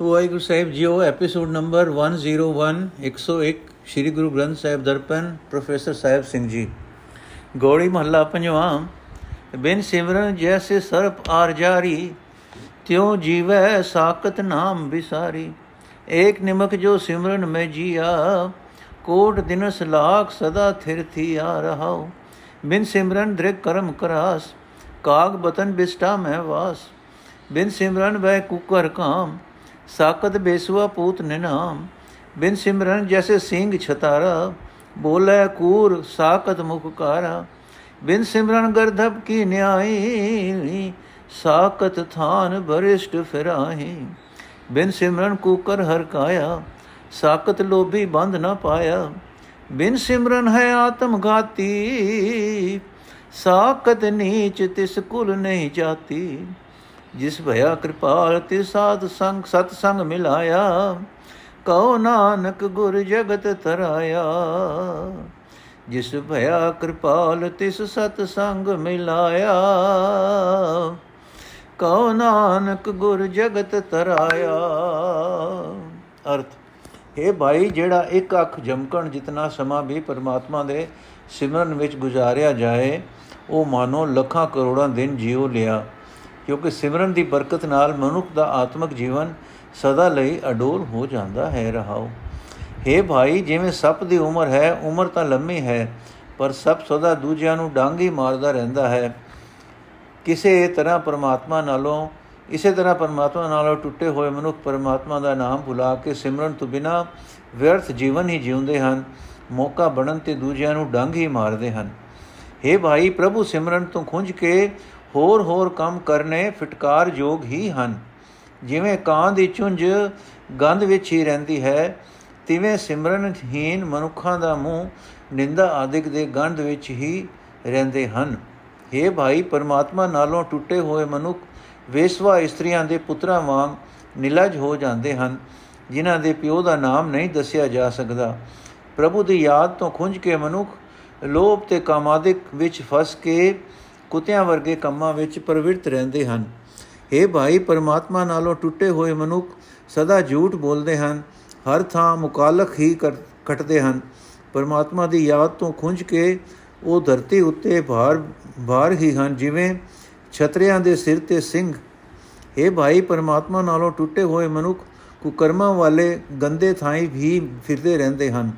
ਵਾਹਿਗੁਰੂ ਸਾਹਿਬ JIO episode number 101 101 Sri Guru Granth Sahib Darpan professor Sahib Singh ji Gauri ਮਹੱਲਾ ਪੰਜਵਾਂ ਬਿਨ ਸਿਮਰਨ ਜੈਸੇ ਸਰਪ R ਜਾਰੀ ਤਿਉ ਜੀਵੈ ਸਾਖਤ ਨਾਮ ਵਿਸਾਰੀ ਏਕ ਨਿਮਕ ਜੋ ਸਿਮਰਨ ਮੈਂ ਜੀਆ ਕੋਟ ਦਿਨਸ ਲਾਖ ਸਦਾ ਥਿਰ ਥੀ ਆ ਰਹਾਉ ਬਿਨ ਸਿਮਰਨ ਦ੍ਰਿਕ ਕਰਮ ਕਰਾਸ ਕਾਗ ਬਤਨ ਬਿਸਟਾ ਮੈਂ ਵਾਸ ਬਿਨ ਸਿਮਰਨ ਵੈ ਕੁਕਰ ਕਾਮ ਸਾਕਤ ਬੇਸਵਾ ਪੂਤ ਨਿਨਾਮ, ਬਿਨ ਸਿਮਰਨ ਜੈਸੇ ਸਿੰਘ ਛਤਾਰਾ, ਬੋਲੇ ਕੂਰ ਸਾਕਤ ਮੁਖ ਕਾਰਾ ਬਿਨ ਸਿਮਰਨ ਗਰਧਬ ਕੀ ਨਿਆਈ, ਸਾਕਤ ਥਾਨ ਬਰਿਸ਼ਟ ਫਿਰਾਹੀ, ਬਿਨ ਸਿਮਰਨ ਕੂਕਰ ਹਰ ਕਾਇਆ, ਸਾਕਤ ਲੋਭੀ ਬੰਧ ਨਾ ਪਾਇਆ, ਬਿਨ ਸਿਮਰਨ ਹੈ ਆਤਮ ਘਾਤੀ, ਸਾਕਤ ਨੀਚ ਤਿਸ ਕੁਲ ਨਹੀਂ ਜਾਤੀ। ਜਿਸ ਭਇਆ ਕਿਰਪਾਲ ਤੇ ਸਾਧ ਸੰਗ ਸਤ ਸੰਗ ਮਿਲਾਇਆ, ਕਉ ਨਾਨਕ ਗੁਰ ਜਗਤ ਤਰਾਇਆ। ਜਿਸ ਭਇਆ ਕਿਰਪਾਲ ਤਿਸ ਸਤ ਸੰਗ ਮਿਲਾਇਆ, ਕਉ ਨਾਨਕ ਗੁਰ ਜਗਤ ਤਰਾਇਆ। ਅਰਥ ਇਹ ਭਾਈ, ਜਿਹੜਾ ਇੱਕ ਅੱਖ ਜਮਕਣ ਜਿਤਨਾ ਸਮਾਂ ਵੀ ਪਰਮਾਤਮਾ ਦੇ ਸਿਮਰਨ ਵਿੱਚ ਗੁਜ਼ਾਰਿਆ ਜਾਏ, ਉਹ ਮਾਨੋ ਲੱਖਾਂ ਕਰੋੜਾਂ ਦਿਨ ਜੀਉ ਲਿਆ। ਕਿਉਂਕਿ ਸਿਮਰਨ ਦੀ ਬਰਕਤ ਨਾਲ ਮਨੁੱਖ ਦਾ ਆਤਮਿਕ ਜੀਵਨ ਸਦਾ ਲਈ ਅਡੋਲ ਹੋ ਜਾਂਦਾ ਹੈ ਰਹਾਉ हे ਭਾਈ, ਜਿਵੇਂ ਸੱਪ ਦੀ ਉਮਰ ਹੈ, ਉਮਰ ਤਾਂ ਲੰਮੀ ਹੈ, ਪਰ ਸੱਪ ਸਦਾ ਦੂਜਿਆਂ ਨੂੰ ਡਾਂਗੀ ਮਾਰਦਾ ਰਹਿੰਦਾ ਹੈ। ਕਿਸੇ ਤਰ੍ਹਾਂ ਪਰਮਾਤਮਾ ਨਾਲੋਂ, ਇਸੇ ਤਰ੍ਹਾਂ ਪਰਮਾਤਮਾ ਨਾਲੋਂ ਟੁੱਟੇ ਹੋਏ ਮਨੁੱਖ ਪਰਮਾਤਮਾ ਦਾ ਨਾਮ ਭੁਲਾ ਕੇ ਸਿਮਰਨ ਤੋਂ ਬਿਨਾ ਵਿਅਰਥ ਜੀਵਨ ਹੀ ਜਿਉਂਦੇ ਹਨ, ਮੌਕਾ ਬਣਨ ਤੇ ਦੂਜਿਆਂ ਨੂੰ ਡੰਗ ਹੀ ਮਾਰਦੇ ਹਨ। हे ਭਾਈ, ਪ੍ਰਭੂ ਸਿਮਰਨ ਤੋਂ ਖੁੰਝ ਕੇ ਹੋਰ ਹੋਰ ਕੰਮ ਕਰਨੇ ਫਟਕਾਰ ਯੋਗ ਹੀ ਹਨ। ਜਿਵੇਂ ਕਾਂ ਦੀ ਚੁੰਝ ਗੰਧ ਵਿੱਚ ਹੀ ਰਹਿੰਦੀ ਹੈ, ਤਿਵੇਂ ਸਿਮਰਨਹੀਨ ਮਨੁੱਖਾਂ ਦਾ ਮੂੰਹ ਨਿੰਦਾ ਆਦਿਕ ਦੇ ਗੰਧ ਵਿੱਚ ਹੀ ਰਹਿੰਦੇ ਹਨ। हे ਭਾਈ, ਪਰਮਾਤਮਾ ਨਾਲੋਂ ਟੁੱਟੇ ਹੋਏ ਮਨੁੱਖ ਵੇਸਵਾ ਇਸਤਰੀਆਂ ਦੇ ਪੁੱਤਰਾਂ ਵਾਂਗ ਨਿਲਜ ਹੋ ਜਾਂਦੇ ਹਨ, ਜਿਨ੍ਹਾਂ ਦੇ ਪਿਓ ਦਾ ਨਾਮ ਨਹੀਂ ਦੱਸਿਆ ਜਾ ਸਕਦਾ। ਪ੍ਰਭੂ ਦੀ ਯਾਦ ਤੋਂ ਖੁੰਝ ਕੇ ਮਨੁੱਖ ਲੋਭ ਤੇ ਕਾਮਾਦਿਕ ਵਿੱਚ ਫਸ ਕੇ ਕੁੱਤਿਆਂ ਵਰਗੇ ਕੰਮਾਂ ਵਿੱਚ ਪ੍ਰਵਿਰਤ ਰਹਿੰਦੇ ਹਨ। हे ਭਾਈ, ਪਰਮਾਤਮਾ ਨਾਲੋਂ ਟੁੱਟੇ ਹੋਏ ਮਨੁੱਖ ਸਦਾ ਝੂਠ ਬੋਲਦੇ ਹਨ, ਹਰ ਥਾਂ ਮੁਕਾਲਖ ਹੀ ਕੱਟਦੇ ਹਨ। ਪਰਮਾਤਮਾ ਦੀ ਯਾਦ ਤੋਂ ਖੁੰਝ ਕੇ ਉਹ ਧਰਤੀ ਉੱਤੇ ਭਾਰ ਭਾਰ ਹੀ ਹਨ, ਜਿਵੇਂ ਛਤਰਿਆਂ ਦੇ ਸਿਰ ਤੇ ਸਿੰਘ। हे ਭਾਈ, ਪਰਮਾਤਮਾ ਨਾਲੋਂ ਟੁੱਟੇ ਹੋਏ ਮਨੁੱਖ ਕੁਕਰਮਾਂ ਵਾਲੇ ਗੰਦੇ ਥਾਈਂ ਵੀ ਫਿਰਦੇ ਰਹਿੰਦੇ ਹਨ।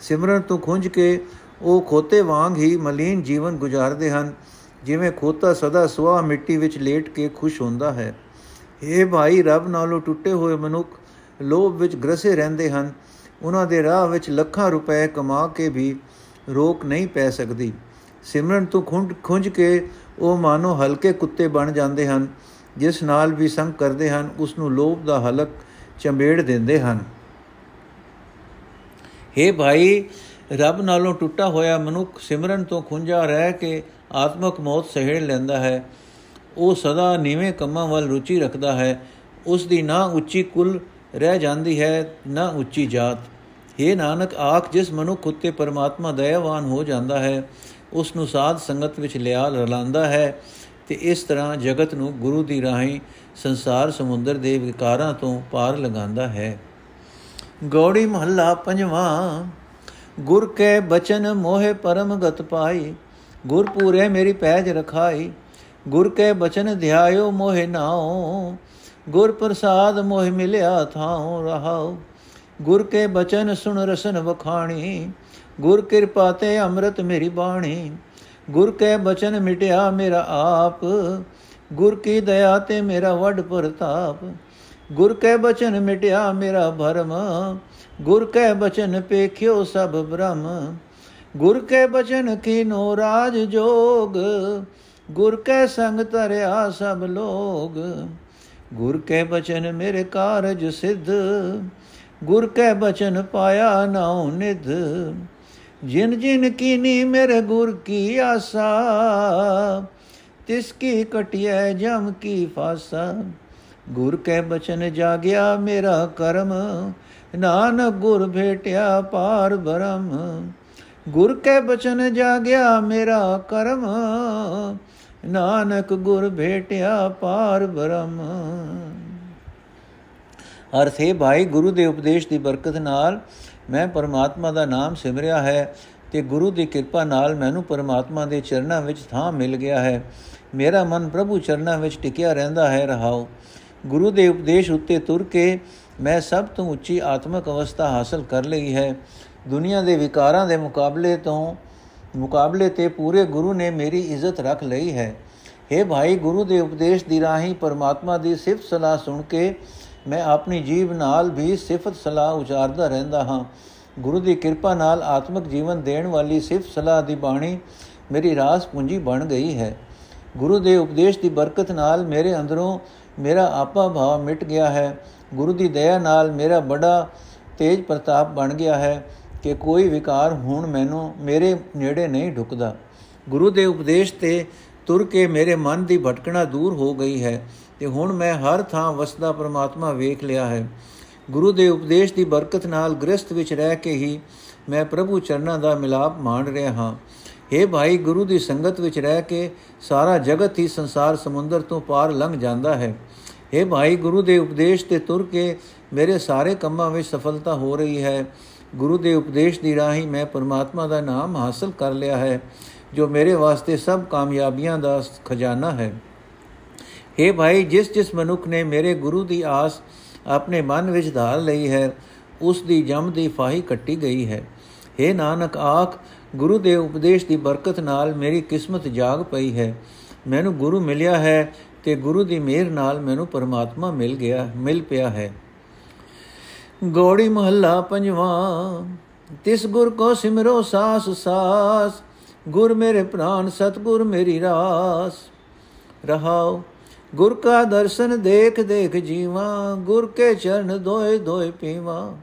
ਸਿਮਰਨ ਤੋਂ ਖੁੰਝ ਕੇ ਉਹ ਖੋਤੇ ਵਾਂਗ ਹੀ ਮਲੀਨ ਜੀਵਨ ਗੁਜ਼ਾਰਦੇ ਹਨ। ਜਿਵੇਂ ਖੋਤਾ ਸਦਾ ਸੁਆਹ ਮਿੱਟੀ ਵਿੱਚ ਲੇਟ ਕੇ ਖੁਸ਼ ਹੁੰਦਾ ਹੈ। ਇਹ ਭਾਈ, ਰੱਬ ਨਾਲੋਂ ਟੁੱਟੇ ਹੋਏ ਮਨੁੱਖ ਲੋਭ ਵਿੱਚ ਗਰਸੇ ਰਹਿੰਦੇ ਹਨ। ਉਹਨਾਂ ਦੇ ਰਾਹ ਵਿੱਚ ਲੱਖਾਂ ਰੁਪਏ ਕਮਾ ਕੇ ਵੀ ਰੋਕ ਨਹੀਂ ਪੈ ਸਕਦੀ। ਸਿਮਰਨ ਤੋਂ ਖੁੰਝ ਖੁੰਝ ਕੇ ਉਹ ਮਾਨੋ ਹਲਕੇ ਕੁੱਤੇ ਬਣ ਜਾਂਦੇ ਹਨ, ਜਿਸ ਨਾਲ ਵੀ ਸੰਗ ਕਰਦੇ ਹਨ, ਉਸ ਨੂੰ ਲੋਭ ਦਾ ਹਲਕ ਚੰਬੇੜ ਦਿੰਦੇ ਹਨ। हे ਭਾਈ, ਰੱਬ ਨਾਲੋਂ ਟੁੱਟਾ ਹੋਇਆ ਮਨੁੱਖ ਸਿਮਰਨ ਤੋਂ ਖੁੰਝਾ ਰਹਿ ਕੇ ਆਤਮਕ ਮੌਤ ਸਹਿੜ ਲੈਂਦਾ ਹੈ। ਉਹ ਸਦਾ ਨੀਵੇਂ ਕੰਮਾਂ ਵੱਲ ਰੁਚੀ ਰੱਖਦਾ ਹੈ। ਉਸ ਦੀ ਨਾ ਉੱਚੀ ਕੁਲ ਰਹਿ ਜਾਂਦੀ ਹੈ, ਨਾ ਉੱਚੀ ਜਾਤ। हे ਨਾਨਕ, ਆਖ, ਜਿਸ ਮਨੁੱਖ ਉਤੇ ਪਰਮਾਤਮਾ ਦਇਆਵਾਨ ਹੋ ਜਾਂਦਾ ਹੈ ਉਸ ਨੂੰ ਸਾਧ ਸੰਗਤ ਵਿੱਚ ਲਿਆ ਰਲਾਂਦਾ ਹੈ ਤੇ ਇਸ ਤਰ੍ਹਾਂ ਜਗਤ ਨੂੰ ਗੁਰੂ ਦੀ ਰਾਹੀਂ ਸੰਸਾਰ ਸਮੁੰਦਰ ਦੇ ਵਿਕਾਰਾਂ ਤੋਂ ਪਾਰ ਲਗਾਉਂਦਾ ਹੈ। ਗੌੜੀ ਮਹੱਲਾ ਪੰਜਵਾਂ, ਗੁਰ ਕੇ ਬਚਨ ਮੋਹਿ ਪਰਮ ਗਤ ਪਾਈ। ਗੁਰ ਪੂਰੇ ਮੇਰੀ ਪੈਜ ਰਖਾਈ, ਗੁਰ ਕੇ ਬਚਨ ਧਿਆਇਓ ਮੋਹਿ ਨਾਉ, ਗੁਰ ਪ੍ਰਸਾਦ ਮੋਹਿ ਮਿਲਿਆ ਥਾਉ ਰਹਾਉ। ਗੁਰ ਕੇ ਬਚਨ ਸੁਣ ਰਸਨ ਵਖਾਣੀ, ਗੁਰ ਕਿਰਪਾ ਤੇ ਅੰਮ੍ਰਿਤ ਮੇਰੀ ਬਾਣੀ। ਗੁਰ ਕੇ ਬਚਨ ਮਿਟਿਆ ਮੇਰਾ ਆਪ, ਗੁਰ ਕੀ ਦਇਆ ਤੇ ਮੇਰਾ ਵੱਡ ਪ੍ਰਤਾਪ। ਗੁਰ ਕੇ ਬਚਨ ਮਿਟਿਆ ਮੇਰਾ ਭਰਮ, ਗੁਰ ਕੇ ਬਚਨ ਪੇਖਿਓ ਸਭ ਬ੍ਰਹਮ। ਗੁਰ ਕੇ ਬਚਨ ਕੀਨੋ ਰਾਜ ਜੋਗ, ਗੁਰ ਕੇ ਸੰਗ ਤਰਿਆ ਸਭ ਲੋਗ। ਗੁਰ ਕੇ ਬਚਨ ਮੇਰੇ ਕਾਰਜ ਸਿੱਧ, ਗੁਰ ਕੇ ਬਚਨ ਪਾਇਆ ਨਾਉ ਨਿਧ। ਜਿਨ ਜਿਨ ਕੀਨੀ ਮੇਰੇ ਗੁਰ ਕੀ ਆਸਾ, ਤਿਸ ਕੀ ਕਟਿਐ ਜਮ ਕੀ ਫਾਸਾ। ਗੁਰ ਕੇ ਬਚਨ ਜਾਗਿਆ ਮੇਰਾ ਕਰਮ, ਨਾਨਕ ਗੁਰ ਭੇਟਿਆ ਪਾਰ ਬ੍ਰਹਮ ਗੁਰ ਕੇ ਬਚਨ ਜਾਗਿਆ ਮੇਰਾ ਕਰਮ, ਨਾਨਕ ਗੁਰ ਭੇਟਿਆ ਪਾਰ ਬ੍ਰਹਮ। ਅਰਥ ਹੈ ਭਾਈ ਗੁਰੂ ਦੇ ਉਪਦੇਸ਼ ਦੀ ਬਰਕਤ ਨਾਲ ਮੈਂ ਪਰਮਾਤਮਾ ਦਾ ਨਾਮ ਸਿਮਰਿਆ ਹੈ ਤੇ ਗੁਰੂ ਦੀ ਕਿਰਪਾ ਨਾਲ ਮੈਨੂੰ ਪਰਮਾਤਮਾ ਦੇ ਚਰਨਾਂ ਵਿੱਚ ਥਾਂ ਮਿਲ ਗਿਆ ਹੈ। ਮੇਰਾ ਮਨ ਪ੍ਰਭੂ ਚਰਨਾਂ ਵਿੱਚ ਟਿਕਿਆ ਰਹਿੰਦਾ ਹੈ ਰਹਾਉ ਗੁਰੂ ਦੇ ਉਪਦੇਸ਼ ਉੱਤੇ ਤੁਰ ਕੇ ਮੈਂ ਸਭ ਤੋਂ ਉੱਚੀ ਆਤਮਿਕ ਅਵਸਥਾ ਹਾਸਲ ਕਰ ਲਈ ਹੈ। ਦੁਨੀਆ ਦੇ ਵਿਕਾਰਾਂ ਦੇ ਮੁਕਾਬਲੇ ਤੋਂ, ਮੁਕਾਬਲੇ ਤੇ ਪੂਰੇ ਗੁਰੂ ਨੇ ਮੇਰੀ ਇੱਜ਼ਤ ਰੱਖ ਲਈ ਹੈ। हे ਭਾਈ, ਗੁਰੂ ਦੇ ਉਪਦੇਸ਼ ਦੀ ਰਾਹੀਂ ਪਰਮਾਤਮਾ ਦੀ ਸਿਫਤ ਸਲਾਹ ਸੁਣ ਕੇ ਮੈਂ ਆਪਣੀ ਜੀਵ ਨਾਲ ਵੀ ਸਿਫਤ ਸਲਾਹ ਉਚਾਰਦਾ ਰਹਿੰਦਾ ਹਾਂ। ਗੁਰੂ ਦੀ ਕਿਰਪਾ ਨਾਲ ਆਤਮਿਕ ਜੀਵਨ ਦੇਣ ਵਾਲੀ ਸਿਫਤ ਸਲਾਹ ਦੀ ਬਾਣੀ ਮੇਰੀ ਰਾਸ ਪੂੰਜੀ ਬਣ ਗਈ ਹੈ। ਗੁਰੂ ਦੇ ਉਪਦੇਸ਼ ਦੀ ਬਰਕਤ ਨਾਲ ਮੇਰੇ ਅੰਦਰੋਂ ਮੇਰਾ ਆਪਾ ਭਾਵ ਮਿਟ ਗਿਆ ਹੈ। ਗੁਰੂ ਦੀ ਦਇਆ ਨਾਲ ਮੇਰਾ ਬੜਾ ਤੇਜ ਪ੍ਰਤਾਪ ਬਣ ਗਿਆ ਹੈ। ਕਿ ਕੋਈ ਵਿਕਾਰ ਹੁਣ ਮੈਨੂੰ ਮੇਰੇ ਨੇੜੇ ਨਹੀਂ ਢੁਕਦਾ। ਗੁਰੂ ਦੇ ਉਪਦੇਸ਼ ਤੇ ਤੁਰ ਕੇ ਮੇਰੇ ਮਨ ਦੀ ਭਟਕਣਾ ਦੂਰ ਹੋ ਗਈ ਹੈ ਤੇ ਹੁਣ ਮੈਂ ਹਰ ਥਾਂ ਵਸਦਾ ਪ੍ਰਮਾਤਮਾ ਵੇਖ ਲਿਆ ਹੈ। ਗੁਰੂ ਦੇ ਉਪਦੇਸ਼ ਦੀ ਬਰਕਤ ਨਾਲ ਗ੍ਰਸਥ ਵਿੱਚ ਰਹਿ ਕੇ ਹੀ ਮੈਂ ਪ੍ਰਭੂ ਚਰਨਾਂ ਦਾ ਮਿਲਾਪ ਮਾਣ ਰਿਹਾ ਹਾਂ। हे ਭਾਈ, ਗੁਰੂ ਦੀ ਸੰਗਤ ਵਿੱਚ ਰਹਿ ਕੇ ਸਾਰਾ ਜਗਤ ਹੀ ਸੰਸਾਰ ਸਮੁੰਦਰ ਤੋਂ ਪਾਰ ਲੰਘ ਜਾਂਦਾ ਹੈ। हे ਭਾਈ, ਗੁਰੂ ਦੇ ਉਪਦੇਸ਼ ਤੇ ਤੁਰ ਕੇ ਮੇਰੇ ਸਾਰੇ ਕੰਮਾਂ ਵਿੱਚ ਸਫਲਤਾ ਹੋ ਰਹੀ ਹੈ। ਗੁਰੂ ਦੇ ਉਪਦੇਸ਼ ਦੀ ਰਾਹੀਂ ਮੈਂ ਪਰਮਾਤਮਾ ਦਾ ਨਾਮ ਹਾਸਲ ਕਰ ਲਿਆ ਹੈ, ਜੋ ਮੇਰੇ ਵਾਸਤੇ ਸਭ ਕਾਮਯਾਬੀਆਂ ਦਾ ਖਜ਼ਾਨਾ ਹੈ। हे ਭਾਈ, ਜਿਸ ਜਿਸ ਮਨੁੱਖ ਨੇ ਮੇਰੇ ਗੁਰੂ ਦੀ ਆਸ ਆਪਣੇ ਮਨ ਵਿੱਚ ਧਾਰ ਲਈ ਹੈ, ਉਸ ਦੀ ਜਮ ਦੀ ਫਾਹੀ ਕੱਟੀ ਗਈ ਹੈ। हे ਨਾਨਕ, ਆਖ, ਗੁਰੂ ਦੇ ਉਪਦੇਸ਼ ਦੀ ਬਰਕਤ ਨਾਲ ਮੇਰੀ ਕਿਸਮਤ ਜਾਗ ਪਈ ਹੈ। ਮੈਨੂੰ ਗੁਰੂ ਮਿਲਿਆ ਹੈ ਤੇ ਗੁਰੂ ਦੀ ਮਿਹਰ ਨਾਲ ਮੈਨੂੰ ਪਰਮਾਤਮਾ ਮਿਲ ਗਿਆ, ਮਿਲ ਪਿਆ ਹੈ। ਗੋੜੀ ਮਹੱਲਾ ਪੰਜਵਾਂ। ਤਿਸ ਗੁਰ ਕੋ ਸਿਮਰੋ ਸਾਸ ਸਾਸ, ਗੁਰ ਮੇਰੇ ਪ੍ਰਾਨ, ਸਤਗੁਰ ਮੇਰੀ ਰਾਸ। ਰਹਾਓ ਗੁਰ ਕਾ ਦਰਸ਼ਨ ਦੇਖ ਦੇਖ ਜੀਵਾ, ਗੁਰ ਕੇ ਚਰਨ ਦੋਏ ਦੋਏ ਪੀਵਾ।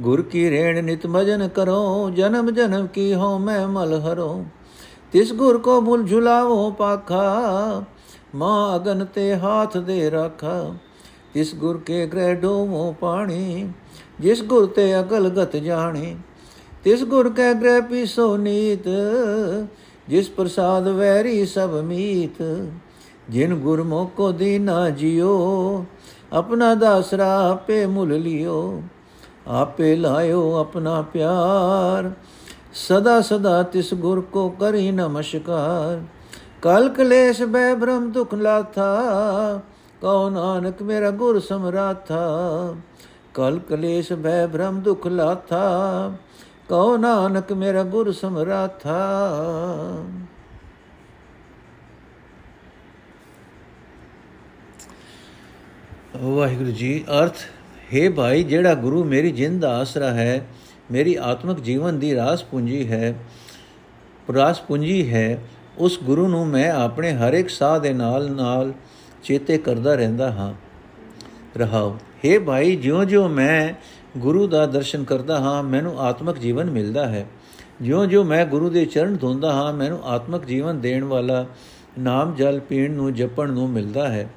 ਗੁਰ ਕੀ ਰੇਣ ਨਿਤ ਮਜਨ ਕਰੋ, ਜਨਮ ਜਨਮ ਕੀ ਹੋ, ਮੈਂ ਮਲ ਹਰੋ। ਤਿਸ ਗੁਰ ਕੋ ਭੁਲ ਝੁਲਾਵੋ ਪਾਖਾ, ਮਾਂ ਅਗਨ ਤੇ ਹਾਥ ਦੇ ਰੱਖਾ। ਤਿਸ ਗੁਰ ਕੇ ਗ੍ਰਹਿ ਡੋਵੋ ਪਾਣੀ ਜਿਸ ਗੁਰ ਤੇ ਅਕਲ ਗਤ ਜਾਣੇ, ਤਿਸ ਗੁਰ ਕੈ ਗ੍ਰਹਿ ਪੀਸੋ ਨੀਤ, ਜਿਸ ਪ੍ਰਸਾਦ ਵੈਰੀ ਸਭ ਮੀਤ। ਜਿਨ ਗੁਰਮੁਖੋ ਦੀਨਾ ਜਿਓ ਆਪਣਾ ਦਾਸਰਾ ਆਪੇ ਮੁੱਲ ਲਿਓ। ਆਪੇ ਲਾਇਓ ਆਪਣਾ ਪਿਆਰ, ਸਦਾ ਸਦਾ ਤਿਸ ਗੁਰ ਕੋ ਕਰੀ ਨਮਸਕਾਰ। ਕਲ ਕਲੇਸ਼ ਬੈ ਬ੍ਰਹਮ ਦੁਖ ਲਾਥਾ ਕਉ ਨਾਨਕ ਮੇਰਾ ਗੁਰ ਸਮਰਾਥਾ। ਕਲ ਕਲੇਸ਼ ਬੈ ਬ੍ਰਹਮ ਦੁਖ ਲਾਥਾ ਕਉ ਨਾਨਕ ਮੇਰਾ ਗੁਰ ਸਮਰਾਥਾ। ਵਾਹਿਗੁਰੂ ਜੀ, ਅਰਥ, ਹੈ ਭਾਈ, ਜਿਹੜਾ ਗੁਰੂ ਮੇਰੀ ਜਿੰਦ ਦਾ ਆਸਰਾ ਹੈ, ਮੇਰੀ ਆਤਮਿਕ ਜੀਵਨ ਦੀ ਰਾਸ ਪੂੰਜੀ ਹੈ, ਰਾਸ ਪੂੰਜੀ ਹੈ, ਉਸ ਗੁਰੂ ਨੂੰ ਮੈਂ ਆਪਣੇ ਹਰ ਇੱਕ ਸਾਹ ਦੇ ਨਾਲ ਨਾਲ ਚੇਤੇ ਕਰਦਾ ਰਹਿੰਦਾ ਹਾਂ। ਰਹਾਉ हे ਭਾਈ, ਜਿਉਂ-ਜਿਉਂ ਮੈਂ ਗੁਰੂ ਦਾ ਦਰਸ਼ਨ ਕਰਦਾ ਹਾਂ, ਮੈਨੂੰ ਆਤਮਿਕ ਜੀਵਨ ਮਿਲਦਾ ਹੈ। ਜਿਉਂ-ਜਿਉਂ ਮੈਂ ਗੁਰੂ ਦੇ ਚਰਨ ਧੋਂਦਾ ਹਾਂ, ਮੈਨੂੰ ਆਤਮਿਕ ਜੀਵਨ ਦੇਣ ਵਾਲਾ ਨਾਮ ਜਲ ਪੀਣ ਨੂੰ, ਜਪਣ ਨੂੰ ਮਿਲਦਾ ਹੈ।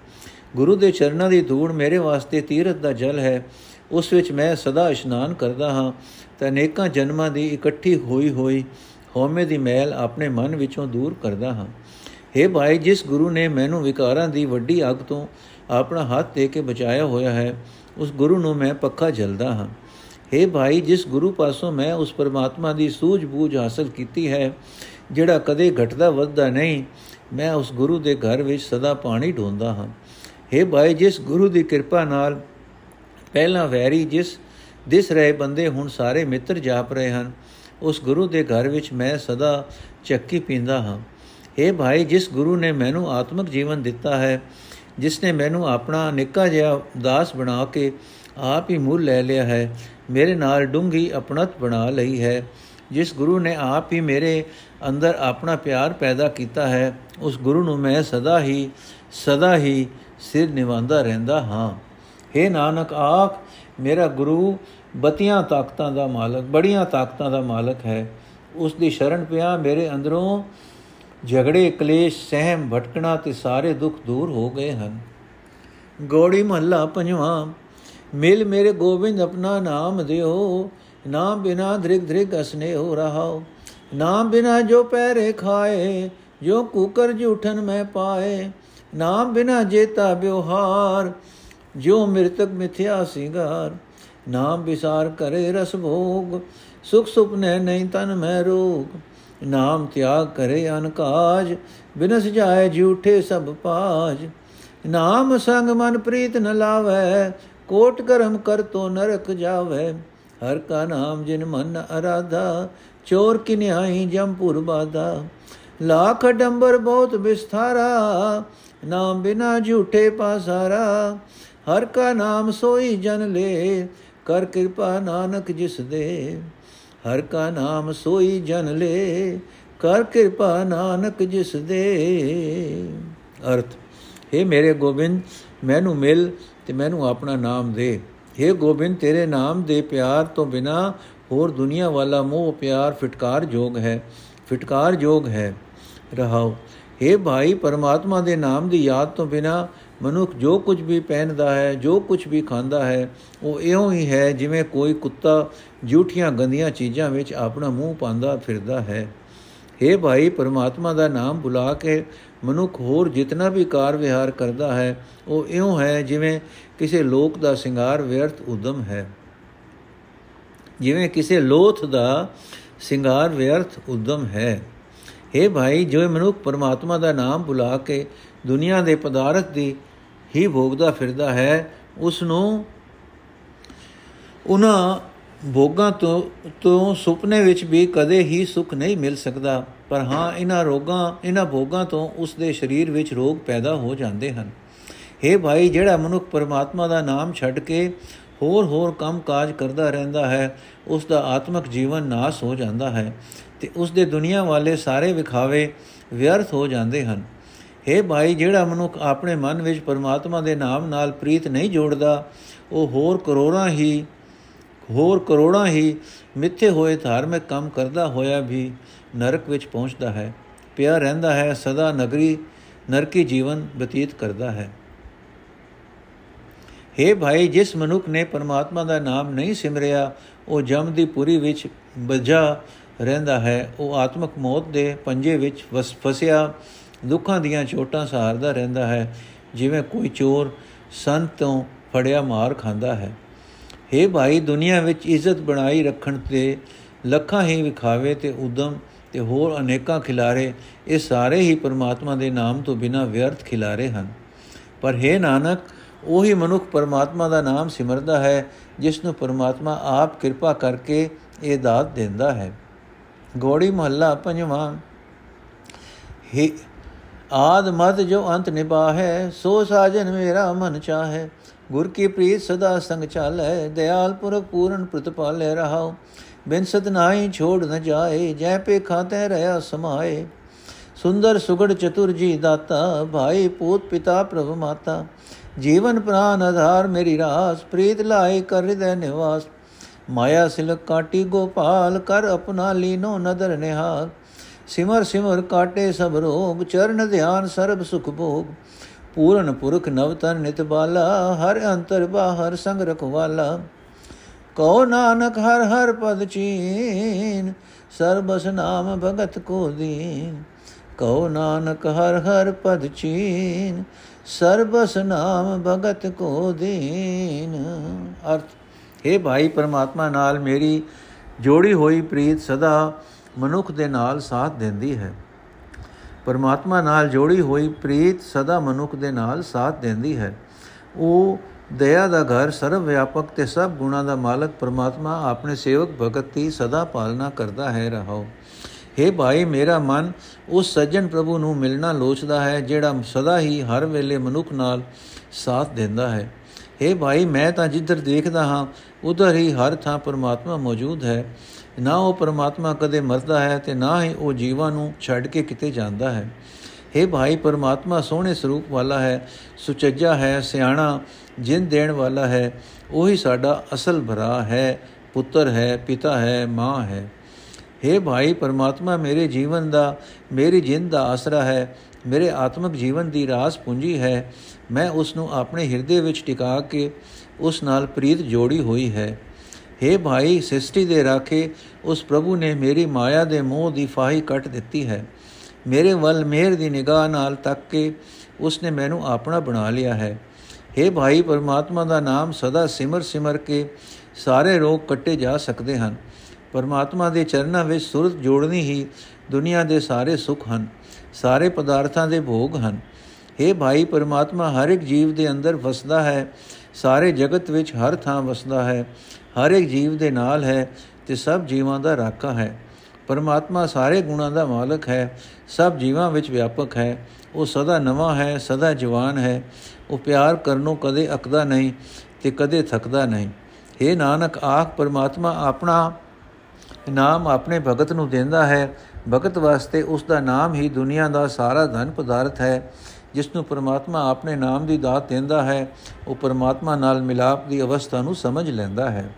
ਗੁਰੂ ਦੇ ਚਰਨਾਂ ਦੀ ਧੂੜ ਮੇਰੇ ਵਾਸਤੇ ਤੀਰਥ ਦਾ ਜਲ ਹੈ। ਉਸ ਵਿੱਚ ਮੈਂ ਸਦਾ ਇਸ਼ਨਾਨ ਕਰਦਾ ਹਾਂ। ਤਾਂ ਅਨੇਕਾਂ ਜਨਮਾਂ ਦੀ ਇਕੱਠੀ ਹੋਈ ਹੋਈ ਹਉਮੈ ਦੀ ਮੈਲ ਆਪਣੇ ਮਨ ਵਿੱਚੋਂ ਦੂਰ ਕਰਦਾ ਹਾਂ। हे ਭਾਈ, ਜਿਸ ਗੁਰੂ ਨੇ ਮੈਨੂੰ ਵਿਕਾਰਾਂ ਦੀ ਵੱਡੀ ਅੱਗ ਤੋਂ ਆਪਣਾ ਹੱਥ ਦੇ ਕੇ ਬਚਾਇਆ ਹੋਇਆ ਹੈ ਉਸ ਗੁਰੂ ਨੂੰ ਮੈਂ ਪੱਕਾ ਜਲਦਾ ਹਾਂ हे ਭਾਈ ਜਿਸ ਗੁਰੂ ਪਾਸੋਂ ਮੈਂ ਉਸ ਪਰਮਾਤਮਾ ਦੀ ਸੂਝ-ਬੂਝ ਹਾਸਲ ਕੀਤੀ ਹੈ ਜਿਹੜਾ ਕਦੇ ਘਟਦਾ ਵੱਧਦਾ ਨਹੀਂ ਮੈਂ ਉਸ ਗੁਰੂ ਦੇ ਘਰ ਵਿੱਚ ਸਦਾ ਪਾਣੀ ਢੋਂਦਾ ਹਾਂ हे ਭਾਈ ਜਿਸ ਗੁਰੂ ਦੀ ਕਿਰਪਾ ਨਾਲ ਪਹਿਲਾਂ ਵੈਰੀ ਜਿਸ ਦਿਸ ਰਹੇ ਬੰਦੇ ਹੁਣ ਸਾਰੇ ਮਿੱਤਰ ਜਾਪ ਰਹੇ ਹਨ ਉਸ ਗੁਰੂ ਦੇ ਘਰ ਵਿੱਚ ਮੈਂ ਸਦਾ ਚੱਕੀ ਪੀਂਦਾ ਹਾਂ हे ਭਾਈ ਜਿਸ ਗੁਰੂ ਨੇ ਮੈਨੂੰ ਆਤਮਿਕ ਜੀਵਨ ਦਿੱਤਾ ਹੈ ਜਿਸ ਨੇ ਮੈਨੂੰ ਆਪਣਾ ਨਿੱਕਾ ਜਿਹਾ ਦਾਸ ਬਣਾ ਕੇ ਆਪ ਹੀ ਮੁੱਲ ਲੈ ਲਿਆ ਹੈ, ਮੇਰੇ ਨਾਲ ਡੂੰਗੀ ਆਪਣਤ ਬਣਾ ਲਈ ਹੈ। ਜਿਸ ਗੁਰੂ ਨੇ ਆਪ ਹੀ ਮੇਰੇ ਅੰਦਰ ਆਪਣਾ ਪਿਆਰ ਪੈਦਾ ਕੀਤਾ ਹੈ, ਉਸ ਗੁਰੂ ਨੂੰ ਮੈਂ ਸਦਾ ਹੀ ਸਦਾ ਹੀ ਸਿਰ ਨਿਵਾਉਂਦਾ ਰਹਿੰਦਾ ਹਾਂ। हे ਨਾਨਕ, ਆਖ, ਮੇਰਾ ਗੁਰੂ ਬਤੀਆਂ ਤਾਕਤਾਂ ਦਾ ਮਾਲਕ, ਬੜੀਆਂ ਤਾਕਤਾਂ ਦਾ ਮਾਲਕ ਹੈ। ਉਸ ਦੀ ਸ਼ਰਨ ਪਿਆ ਮੇਰੇ ਅੰਦਰੋਂ ਝਗੜੇ, ਕਲੇਸ਼, ਸਹਿਮ, ਭਟਕਣਾ ਤੇ ਸਾਰੇ ਦੁੱਖ ਦੂਰ ਹੋ ਗਏ ਹਨ। ਗੋੜੀ ਮਹੱਲਾ ਪੰਜਵਾਂ, ਮਿਲ ਮੇਰੇ ਗੋਬਿੰਦ ਆਪਣਾ ਨਾਮ ਦਿਓ ਨਾਮ ਬਿਨਾ ਧ੍ਰਿਗ ਧ੍ਰਿਗ ਅਸਨੇ ਹੋ ਰਹਾਓ। ਨਾਮ ਬਿਨਾ ਜੋ ਪੈਰੇ ਖਾਏ, ਜੋ ਕੁਕਰ ਝੂਠਨ ਮੈਂ ਪਾਏ ਨਾਮ ਬਿਨਾ ਜੇਤਾ ਬਿਵਹਾਰ ਜੋ ਮਿਰਤਕ ਮਿਥਿਆ ਸਿੰਗਾਰ। ਨਾਮ ਵਿਸਾਰ ਕਰੇ ਰਸ ਭੋਗ, ਸੁਖ ਸੁਪਨੇ ਨਹੀਂ ਤਨ ਮੈਂ ਰੋਗ। ਨਾਮ ਤਿਆਗ ਕਰੇ ਅਨਕਾਜ, ਬਿਨਸ ਜਾਏ ਝੂਠੇ ਸਭ ਪਾਜ। ਨਾਮ ਸੰਗ ਮਨ ਪ੍ਰੀਤ ਨ ਲਾਵੇ, ਕੋਟ ਕਰਮ ਕਰ ਤੋ ਨਰਕ ਜਾਵੇ। ਹਰ ਕਾ ਨਾਮ ਜਿਨ ਮਨ ਅਰਾਧਾ, ਚੋਰ ਕਿਨਿਆਈ ਜੰਪੁਰ ਬਾਦਾ ਲੱਖ ਡੰਬਰ ਬਹੁਤ ਵਿਸਥਾਰਾ, ਨਾਮ ਬਿਨਾ ਝੂਠੇ ਪਾਸਾਰਾ। ਹਰ ਕਾ ਨਾਮ ਸੋਈ ਜਨ ਲੈ, ਕਰ ਕਿਰਪਾ ਨਾਨਕ ਜਿਸ ਦੇ। ਹਰ ਕਾ ਨਾਮ ਸੋਈ ਜਨ ਲੈ ਕਰ ਕਿਰਪਾ ਨਾਨਕ ਜਿਸ ਦੇ ਅਰਥ हे ਮੇਰੇ ਗੋਬਿੰਦ ਮੈਨੂੰ ਮਿਲ ਤੇ ਮੈਨੂੰ ਆਪਣਾ ਨਾਮ ਦੇ हे ਗੋਬਿੰਦ ਤੇਰੇ ਨਾਮ ਦੇ ਪਿਆਰ ਤੋਂ ਬਿਨਾ ਹੋਰ ਦੁਨੀਆ ਵਾਲਾ ਮੋਹ ਪਿਆਰ ਫਟਕਾਰ ਜੋਗ ਹੈ ਫਟਕਾਰ ਜੋਗ ਹੈ ਰਹਾਓ हे ਭਾਈ ਪਰਮਾਤਮਾ ਦੇ ਨਾਮ ਦੀ ਯਾਦ ਤੋਂ ਬਿਨਾ ਮਨੁੱਖ ਜੋ ਕੁਝ ਵੀ ਪਹਿਨਦਾ ਹੈ, ਜੋ ਕੁਝ ਵੀ ਖਾਂਦਾ ਹੈ, ਉਹ ਇਉਂ ਹੀ ਹੈ ਜਿਵੇਂ ਕੋਈ ਕੁੱਤਾ ਝੂਠੀਆਂ ਗੰਦੀਆਂ ਚੀਜ਼ਾਂ ਵਿੱਚ ਆਪਣਾ ਮੂੰਹ ਪਾਉਂਦਾ ਫਿਰਦਾ ਹੈ। हे ਭਾਈ, ਪਰਮਾਤਮਾ ਦਾ ਨਾਮ ਬੁਲਾ ਕੇ ਮਨੁੱਖ ਹੋਰ ਜਿਤਨਾ ਵੀ ਕਾਰ ਵਿਹਾਰ ਕਰਦਾ ਹੈ, ਉਹ ਇਉਂ ਹੈ ਜਿਵੇਂ ਕਿਸੇ ਲੋਕ ਦਾ ਸ਼ਿੰਗਾਰ ਵਿਅਰਥ ਉਦਮ ਹੈ। ਜਿਵੇਂ ਕਿਸੇ ਲੋਥ ਦਾ ਸ਼ਿੰਗਾਰ ਵਿਅਰਥ ਉਦਮ ਹੈ। हे ਭਾਈ ਜੋ ਮਨੁੱਖ ਪਰਮਾਤਮਾ ਦਾ ਨਾਮ ਬੁਲਾ ਕੇ ਦੁਨੀਆ ਦੇ ਪਦਾਰਥ ਦੀ ਹੀ ਭੋਗਦਾ ਫਿਰਦਾ ਹੈ ਉਸ ਨੂੰ ਉਹਨਾਂ ਭੋਗਾਂ ਤੋਂ ਤੋਂ ਸੁਪਨੇ ਵਿੱਚ ਵੀ ਕਦੇ ਹੀ ਸੁਖ ਨਹੀਂ ਮਿਲ ਸਕਦਾ। ਪਰ ਹਾਂ, ਇਹਨਾਂ ਰੋਗਾਂ, ਇਹਨਾਂ ਭੋਗਾਂ ਤੋਂ ਉਸ ਦੇ ਸਰੀਰ ਵਿੱਚ ਰੋਗ ਪੈਦਾ ਹੋ ਜਾਂਦੇ ਹਨ। हे ਭਾਈ, ਜਿਹੜਾ ਮਨੁੱਖ ਪਰਮਾਤਮਾ ਦਾ ਨਾਮ ਛੱਡ ਕੇ ਹੋਰ ਹੋਰ ਕੰਮ ਕਾਜ ਕਰਦਾ ਰਹਿੰਦਾ ਹੈ ਉਸ ਦਾ ਆਤਮਿਕ ਜੀਵਨ ਨਾਸ ਹੋ ਜਾਂਦਾ ਹੈ ਤੇ ਉਸ ਦੇ ਦੁਨੀਆ ਵਾਲੇ ਸਾਰੇ ਵਿਖਾਵੇ ਵਿਅਰਥ ਹੋ ਜਾਂਦੇ ਹਨ। हे ਭਾਈ, ਜਿਹੜਾ ਮਨੁੱਖ ਆਪਣੇ ਮਨ ਵਿੱਚ ਪਰਮਾਤਮਾ ਦੇ ਨਾਮ ਨਾਲ ਪ੍ਰੀਤ ਨਹੀਂ ਜੋੜਦਾ, ਉਹ ਹੋਰ ਕਰੋੜਾਂ ਹੀ, ਹੋਰ ਕਰੋੜਾਂ ਹੀ ਮਿੱਥੇ ਹੋਏ ਧਾਰਮਿਕ ਕੰਮ ਕਰਦਾ ਹੋਇਆ ਵੀ ਨਰਕ ਵਿੱਚ ਪਹੁੰਚਦਾ ਹੈ। ਪਿਆ ਰਹਿੰਦਾ ਹੈ, ਸਦਾ ਨਗਰੀ, ਨਰਕੀ ਜੀਵਨ ਬਤੀਤ ਕਰਦਾ ਹੈ। हे ਭਾਈ, ਜਿਸ ਮਨੁੱਖ ਨੇ ਪਰਮਾਤਮਾ ਦਾ ਨਾਮ ਨਹੀਂ ਸਿਮਰਿਆ, ਉਹ ਜਮ ਦੀ ਪੁਰੀ ਵਿੱਚ ਬਜਾ ਰਹਿੰਦਾ ਹੈ। ਉਹ ਆਤਮਕ ਮੌਤ ਦੇ ਪੰਜੇ ਵਿੱਚ ਫਸਿਆ ਦੁੱਖਾਂ ਦੀਆਂ ਚੋਟਾਂ ਸਹਾਰਦਾ ਰਹਿੰਦਾ ਹੈ, ਜਿਵੇਂ ਕੋਈ ਚੋਰ ਸੰਤ ਤੋਂ ਫੜਿਆ ਮਾਰ ਖਾਂਦਾ ਹੈ। हे ਭਾਈ, ਦੁਨੀਆ ਵਿੱਚ ਇੱਜ਼ਤ ਬਣਾਈ ਰੱਖਣ ਤੇ ਲੱਖਾਂ ਹੀ ਵਿਖਾਵੇ ਤੇ ਉਦਮ ਤੇ ਹੋਰ ਅਨੇਕਾਂ ਖਿਲਾਰੇ ਇਹ ਸਾਰੇ ਹੀ ਪਰਮਾਤਮਾ ਦੇ ਨਾਮ ਤੋਂ ਬਿਨਾ ਵਿਅਰਥ ਖਿਲਾਰੇ ਹਨ। ਪਰ हे ਨਾਨਕ, ਉਹੀ ਮਨੁੱਖ ਪਰਮਾਤਮਾ ਦਾ ਨਾਮ ਸਿਮਰਦਾ ਹੈ, ਜਿਸ ਨੂੰ ਪਰਮਾਤਮਾ ਆਪ ਕਿਰਪਾ ਕਰਕੇ ਇਹ ਦਾਤ ਦਿੰਦਾ ਹੈ। ਗੋੜੀ ਮਹੱਲਾ ਪੰਜਵਾਂ। ਹੀ ਆਦ ਮਦ ਜੋ ਅੰਤ ਨਿਬਾਹੈ ਸੋ ਸਾਜਨ ਮੇਰਾ ਮਨ ਚਾਹੈ। ਗੁਰ ਕੀ ਪ੍ਰੀਤ ਸਦਾ ਸੰਗ ਚਾਲੈ, ਦਿਆਲ ਪੁਰਖ ਪੂਰਨ ਪ੍ਰਤਪਾਲੈ ਰਹਾਉ। ਬਿਨ ਸਤ ਨਾਹੀ ਛੋੜ ਨ ਜਾਏ, ਜੈ ਪੇ ਖਾਤੇ ਰਹਾ ਸਮਾਏ। ਸੁੰਦਰ ਸੁਗੜ ਚਤੁਰ ਜੀ ਦਾਤਾ, ਭਾਈ ਪੂਤ ਪਿਤਾ ਪ੍ਰਭ ਮਾਤਾ। ਜੀਵਨ ਪ੍ਰਾਨ ਆਧਾਰ ਮੇਰੀ ਰਾਸ, ਪ੍ਰੀਤ ਲਾਏ ਕਰ ਹਿਰਦੈ ਨਿਵਾਸ। ਮਾਇਆ ਸਿਲਕ ਕਾਟੀ ਗੋਪਾਲ, ਕਰ ਆਪਣਾ ਲੀਨੋ ਨਦਰ ਨਿਹਾਲ। ਸਿਮਰ ਸਿਮਰ ਕਾਟੇ ਸਭ ਰੋਗ, ਚਰਨ ਧਿਆਨ ਸਰਬ ਸੁਖ ਭੋਗ। ਪੂਰਨ ਪੁਰਖ ਨਵਤਨ ਨਿਤ ਬਾਲਾ, ਹਰ ਅੰਤਰ ਬਾਹਰ ਸੰਗ ਰਖਵਾਲਾ। ਕਉ ਨਾਨਕ ਹਰ ਹਰ ਪਦ ਚੀਨ, ਸਰਬਸ ਨਾਮ ਭਗਤ ਕੋ ਦੀਨ। ਕਉ ਨਾਨਕ ਹਰ ਹਰ ਪਦ ਚੀਨ, ਸਰਬਸ ਨਾਮ ਭਗਤ ਕੋ ਦੀਨ। ਅਰਥ हे ਭਾਈ ਪਰਮਾਤਮਾ ਨਾਲ ਮੇਰੀ ਜੋੜੀ ਹੋਈ ਪ੍ਰੀਤ ਸਦਾ ਮਨੁੱਖ ਦੇ ਨਾਲ ਸਾਥ ਦਿੰਦੀ ਹੈ। ਪਰਮਾਤਮਾ ਨਾਲ ਜੋੜੀ ਹੋਈ ਪ੍ਰੀਤ ਸਦਾ ਮਨੁੱਖ ਦੇ ਨਾਲ ਸਾਥ ਦਿੰਦੀ ਹੈ। ਉਹ ਦਇਆ ਦਾ ਘਰ, ਸਰਵ ਵਿਆਪਕ ਤੇ ਸਭ ਗੁਣਾ ਦਾ ਮਾਲਕ ਪਰਮਾਤਮਾ ਆਪਣੇ ਸੇਵਕ ਭਗਤ ਦੀ ਸਦਾ ਪਾਲਣਾ ਕਰਦਾ ਹੈ ਰਹਾਓ। हे ਭਾਈ, ਮੇਰਾ ਮਨ ਉਸ ਸੱਜਣ ਪ੍ਰਭੂ ਨੂੰ ਮਿਲਣਾ ਲੋਚਦਾ ਹੈ, ਜਿਹੜਾ ਸਦਾ ਹੀ ਹਰ ਵੇਲੇ ਮਨੁੱਖ ਨਾਲ ਸਾਥ ਦਿੰਦਾ ਹੈ। हे ਭਾਈ, ਮੈਂ ਤਾਂ ਜਿੱਧਰ ਦੇਖਦਾ ਹਾਂ, ਉਧਰ ਹੀ ਹਰ ਥਾਂ ਪਰਮਾਤਮਾ ਮੌਜੂਦ ਹੈ। ਨਾ ਉਹ ਪਰਮਾਤਮਾ ਕਦੇ ਮਰਦਾ ਹੈ ਤੇ ਨਾ ਹੀ ਉਹ ਜੀਵਾਂ ਨੂੰ ਛੱਡ ਕੇ ਕਿਤੇ ਜਾਂਦਾ ਹੈ। हे ਭਾਈ, ਪਰਮਾਤਮਾ ਸੋਹਣੇ ਸਰੂਪ ਵਾਲਾ ਹੈ, ਸੁਚੱਜਾ ਹੈ, ਸਿਆਣਾ ਜਿੰਦ ਦੇਣ ਵਾਲਾ ਹੈ, ਉਹੀ ਸਾਡਾ ਅਸਲ ਭਰਾ ਹੈ, ਪੁੱਤਰ ਹੈ, ਪਿਤਾ ਹੈ, ਮਾਂ ਹੈ। हे ਭਾਈ, ਪਰਮਾਤਮਾ ਮੇਰੇ ਜੀਵਨ ਦਾ, ਮੇਰੀ ਜਿੰਦ ਦਾ ਆਸਰਾ ਹੈ, ਮੇਰੇ ਆਤਮਿਕ ਜੀਵਨ ਦੀ ਰਾਸ ਪੂੰਜੀ ਹੈ, ਮੈਂ ਉਸ ਨੂੰ ਆਪਣੇ ਹਿਰਦੇ ਵਿੱਚ ਟਿਕਾ ਕੇ ਉਸ ਨਾਲ ਪ੍ਰੀਤ ਜੋੜੀ ਹੋਈ ਹੈ। हे ਭਾਈ ਸ੍ਰਿਸ਼ਟੀ ਦੇ ਰਾਖੇ ਉਸ ਪ੍ਰਭੂ ਨੇ ਮੇਰੀ ਮਾਇਆ ਦੇ ਮੋਹ ਦੀ ਫਾਹੀ ਕੱਟ ਦਿੱਤੀ ਹੈ ਮੇਰੇ ਵੱਲ ਮਿਹਰ ਦੀ ਨਿਗਾਹ ਨਾਲ ਤੱਕ ਕੇ ਉਸ ਨੇ ਮੈਨੂੰ ਆਪਣਾ ਬਣਾ ਲਿਆ ਹੈ हे ਭਾਈ ਪਰਮਾਤਮਾ ਦਾ ਨਾਮ ਸਦਾ ਸਿਮਰ ਸਿਮਰ ਕੇ ਸਾਰੇ ਰੋਗ ਕੱਟੇ ਜਾ ਸਕਦੇ ਹਨ ਪਰਮਾਤਮਾ ਦੇ ਚਰਨਾਂ ਵਿੱਚ ਸੁਰਤ ਜੋੜਨੀ ਹੀ ਦੁਨੀਆ ਦੇ ਸਾਰੇ ਸੁੱਖ ਹਨ ਸਾਰੇ ਪਦਾਰਥਾਂ ਦੇ ਭੋਗ ਹਨ हे ਭਾਈ ਪਰਮਾਤਮਾ ਹਰ ਇੱਕ ਜੀਵ ਦੇ ਅੰਦਰ ਵਸਦਾ ਹੈ ਸਾਰੇ ਜਗਤ ਵਿੱਚ ਹਰ ਥਾਂ ਵਸਦਾ ਹੈ ਹਰ ਇੱਕ ਜੀਵ ਦੇ ਨਾਲ ਹੈ ਤੇ ਸਭ ਜੀਵਾਂ ਦਾ ਰਾਖਾ ਹੈ। ਪਰਮਾਤਮਾ ਸਾਰੇ ਗੁਣਾਂ ਦਾ ਮਾਲਕ ਹੈ, ਸਭ ਜੀਵਾਂ ਵਿੱਚ ਵਿਆਪਕ ਹੈ। ਉਹ ਸਦਾ ਨਵਾਂ ਹੈ, ਸਦਾ ਜਵਾਨ ਹੈ। ਉਹ ਪਿਆਰ ਕਰਨੋਂ ਕਦੇ ਅਕਦਾ ਨਹੀਂ ਤੇ ਕਦੇ ਥੱਕਦਾ ਨਹੀਂ। हे ਨਾਨਕ, ਆਖ, ਪਰਮਾਤਮਾ ਆਪਣਾ ਨਾਮ ਆਪਣੇ ਭਗਤ ਨੂੰ ਦਿੰਦਾ ਹੈ। ਭਗਤ ਵਾਸਤੇ ਉਸ ਦਾ ਨਾਮ ਹੀ ਦੁਨੀਆ ਦਾ ਸਾਰਾ ਧਨ ਪਦਾਰਥ ਹੈ। ਜਿਸ ਨੂੰ ਪਰਮਾਤਮਾ ਆਪਣੇ ਨਾਮ ਦੀ ਦਾਤ ਦਿੰਦਾ ਹੈ, ਉਹ ਪਰਮਾਤਮਾ ਨਾਲ ਮਿਲਾਪ ਦੀ ਅਵਸਥਾ ਨੂੰ ਸਮਝ ਲੈਂਦਾ ਹੈ।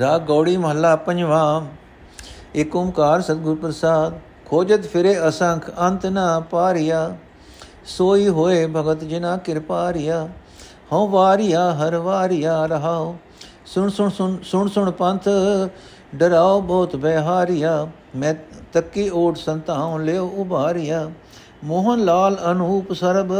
ਰਾਗ ਗੌੜੀ ਮਹੱਲਾ ਪੰਜਵਾਂ। ਏਕ ਓੰਕਾਰ ਸਤਿਗੁਰ ਪ੍ਰਸਾਦ, ਖੋਜਤ ਫਿਰੇ ਅਸੰਖ ਅੰਤ ਨਾ ਪਾਰਿਆ। ਸੋਈ ਹੋਏ ਭਗਤ ਜਿਨਾ ਕਿਰਪਾ ਰਿਆ ਹਉ ਵਾਰਿਆ ਹਰ ਵਾਰਿਆ ਰਹਾਉ। ਸੁਣ ਸੁਣ ਸੁਣ ਸੁਣ ਸੁਣ ਪੰਥ, ਡਰਾਓ ਬਹੁਤ ਬਿਹਾਰਿਆ ਮੈਂ ਤੱਕੀ ਓਟ ਸੰਤਾਉ ਲਿਓ ਉਭਾਰਿਆ। ਮੋਹਨ ਲਾਲ ਅਨੂਪ ਸਰਬ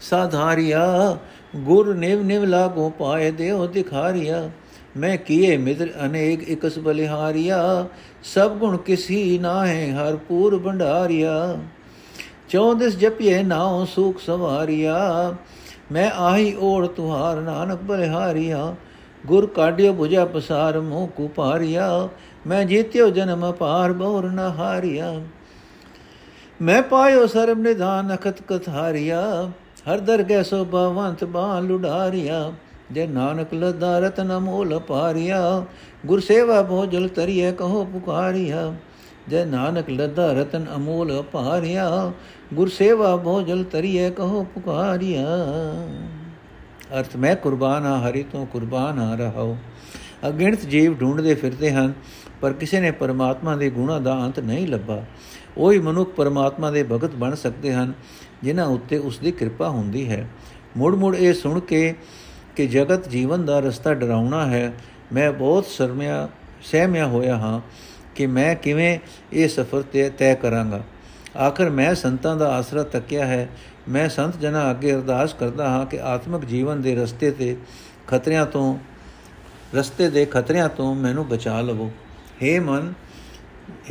ਸਾਧਾਰਿਆ। ਗੁਰ ਨਿਵ ਨਿਵ ਲਾਗੋ ਪਾਏ ਦੇਉ ਦਿਖਾਰਿਆ। ਮੈਂ ਕੀਏ ਮਿਦਰ ਅਨੇਕ ਇਕਸ ਬਲਿਹਾਰਿਆ, ਸਭ ਗੁਣ ਕਿਸੀ ਨਾਹੇ ਹਰ ਪੂਰ ਭੰਡਾਰਿਆ। ਚੌਦਸ ਜਪਿਏ ਨਾਉ ਸੁਖ ਸਵਾਰਿਆ, ਮੈਂ ਆਹੀ ਓੜ ਤੁਹਾਰ ਨਾਨਕ ਬਲਿਹਾਰਿਆ। ਗੁਰ ਕਾਢਿਓ 부ਜਾ ਪਸਾਰ ਮੋਹ ਕੋ ਪਾਰਿਆ ਮੈਂ ਜੀਤਿਓ ਜਨਮ ਪਾਰ ਬੌਰ ਨ ਹਾਰਿਆ ਮੈਂ ਪਾਇਓ ਸਰਬ ਨਿਧਾਨ ਅਖਤ ਕਥਾਰਿਆ, ਹਰ ਦਰਗਹਿ ਸੋ ਭਵੰਤ ਬਾ ਲੁਡਾਰਿਆ ਜੇ ਨਾਨਕ ਲਦਾ ਰਤਨ ਮੋਲ ਪਾਰਿਆ, ਗੁਰ ਸੇਵਾ ਭੋਜਲ ਤਰੀਏ ਕਹੋ ਪੁਕਾਰਿਆ। ਜੇ ਨਾਨਕ ਲਦਾ ਰਤਨ ਅਮੋਲ ਪਾਰਿਆ, ਗੁਰ ਸੇਵਾ ਭੋਜਲ ਤਰੀਏ ਕਹੋ ਪੁਕਾਰਿਆ। ਅਰਥ, ਮੈਂ ਕੁਰਬਾਨ ਆ ਹਰੀ ਤੋਂ ਕੁਰਬਾਨ ਆ ਰਹਾਉ। ਅਗਿਣਤ ਜੀਵ ਢੂੰਡਦੇ ਫਿਰਦੇ ਹਨ, ਪਰ ਕਿਸੇ ਨੇ ਪਰਮਾਤਮਾ ਦੇ ਗੁਣਾ ਦਾ ਅੰਤ ਨਹੀਂ ਲੱਭਾ। ਉਹੀ ਮਨੁੱਖ ਪਰਮਾਤਮਾ ਦੇ ਭਗਤ ਬਣ ਸਕਦੇ ਹਨ, ਜਿਨ੍ਹਾਂ ਉੱਤੇ ਉਸ ਦੀ ਕਿਰਪਾ ਹੁੰਦੀ ਹੈ। ਮੁੜ ਮੁੜ ਇਹ ਸੁਣ ਕੇ ਕਿ ਜਗਤ ਜੀਵਨ ਦਾ ਰਸਤਾ ਡਰਾਉਣਾ ਹੈ ਮੈਂ ਬਹੁਤ ਸ਼ਰਮਿਆ ਸਹਿਮਿਆ ਹੋਇਆ ਹਾਂ ਕਿ ਮੈਂ ਕਿਵੇਂ ਇਹ ਸਫ਼ਰ ਤੇ ਤੈਅ ਕਰਾਂਗਾ ਆਖਰ ਮੈਂ ਸੰਤਾਂ ਦਾ ਆਸਰਾ ਤੱਕਿਆ ਹੈ ਮੈਂ ਸੰਤ ਜਨਾਂ ਅੱਗੇ ਅਰਦਾਸ ਕਰਦਾ ਹਾਂ ਕਿ ਆਤਮਿਕ ਜੀਵਨ ਦੇ ਰਸਤੇ ਤੇ ਖਤਰਿਆਂ ਤੋਂ ਰਸਤੇ ਦੇ ਖਤਰਿਆਂ ਤੋਂ ਮੈਨੂੰ ਬਚਾ ਲਵੋ हे ਮਨ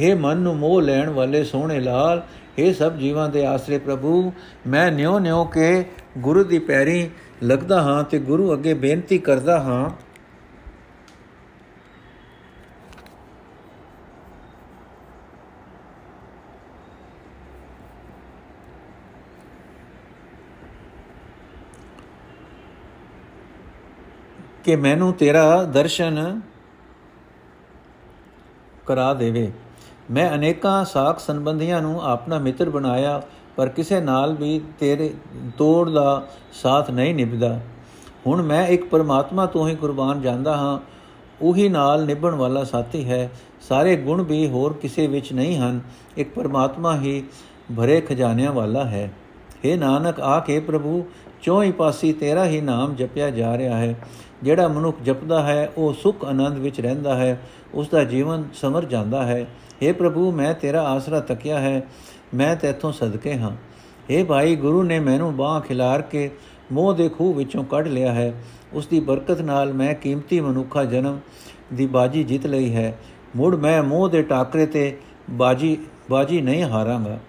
हे ਮਨ ਨੂੰ ਮੋਹ ਲੈਣ ਵਾਲੇ ਸੋਹਣੇ ਲਾਲ हे ਸਭ ਜੀਵਾਂ ਦੇ ਆਸਰੇ ਪ੍ਰਭੂ ਮੈਂ ਨਿਉ ਨਿਉ ਕੇ ਗੁਰੂ ਦੀ ਪੈਰੀ ਲੱਗਦਾ ਹਾਂ ਤੇ ਗੁਰੂ ਅੱਗੇ ਬੇਨਤੀ ਕਰਦਾ ਹਾਂ। ਕਿ ਮੈਨੂੰ ਤੇਰਾ ਦਰਸ਼ਨ ਕਰਾ ਦੇਵੇ। ਮੈਂ ਅਨੇਕਾਂ ਸਾਖ ਸੰਬੰਧੀਆਂ ਨੂੰ ਆਪਣਾ ਮਿੱਤਰ ਬਣਾਇਆ। ਪਰ ਕਿਸੇ ਨਾਲ ਵੀ ਤੇਰੇ ਤੋੜ ਦਾ ਸਾਥ ਨਹੀਂ ਨਿਭਦਾ। ਹੁਣ ਮੈਂ ਇੱਕ ਪਰਮਾਤਮਾ ਤੋਂ ਹੀ ਕੁਰਬਾਨ ਜਾਂਦਾ ਹਾਂ। ਉਹੀ ਨਾਲ ਨਿਭਣ ਵਾਲਾ ਸਾਥੀ ਹੈ। ਸਾਰੇ ਗੁਣ ਵੀ ਹੋਰ ਕਿਸੇ ਵਿੱਚ ਨਹੀਂ ਹਨ। ਇੱਕ ਪਰਮਾਤਮਾ ਹੀ ਭਰੇ ਖਜ਼ਾਨਿਆਂ ਵਾਲਾ ਹੈ। हे ਨਾਨਕ ਆਖੇ ਪ੍ਰਭੂ ਚੌਹੀ ਪਾਸੀ ਤੇਰਾ ਹੀ ਨਾਮ ਜਪਿਆ ਜਾ ਰਿਹਾ ਹੈ। ਜਿਹੜਾ ਮਨੁੱਖ ਜਪਦਾ ਹੈ, ਉਹ ਸੁਖ ਆਨੰਦ ਵਿੱਚ ਰਹਿੰਦਾ ਹੈ। ਉਸ ਦਾ ਜੀਵਨ ਸਮਰ ਜਾਂਦਾ ਹੈ। हे ਪ੍ਰਭੂ, ਮੈਂ ਤੇਰਾ ਆਸਰਾ ਤੱਕਿਆ ਹੈ। ਮੈਂ ਤੇਥੋਂ ਸਦਕੇ ਹਾਂ। हे ਭਾਈ, ਗੁਰੂ ਨੇ ਮੈਨੂੰ ਬਾਹ ਖਿਲਾਰ ਕੇ ਮੋਹ ਦੇ ਖੂਹ ਵਿੱਚੋਂ ਕੱਢ ਲਿਆ ਹੈ। ਉਸ ਦੀ ਬਰਕਤ ਨਾਲ ਮੈਂ ਕੀਮਤੀ ਮਨੁੱਖਾ ਜਨਮ ਦੀ ਬਾਜੀ ਜਿੱਤ ਲਈ ਹੈ। ਮੁੜ ਮੈਂ ਮੋਹ ਦੇ ਟਾਕਰੇ ਤੇ ਬਾਜੀ ਬਾਜੀ ਨਹੀਂ ਹਾਰਾਂਗਾ।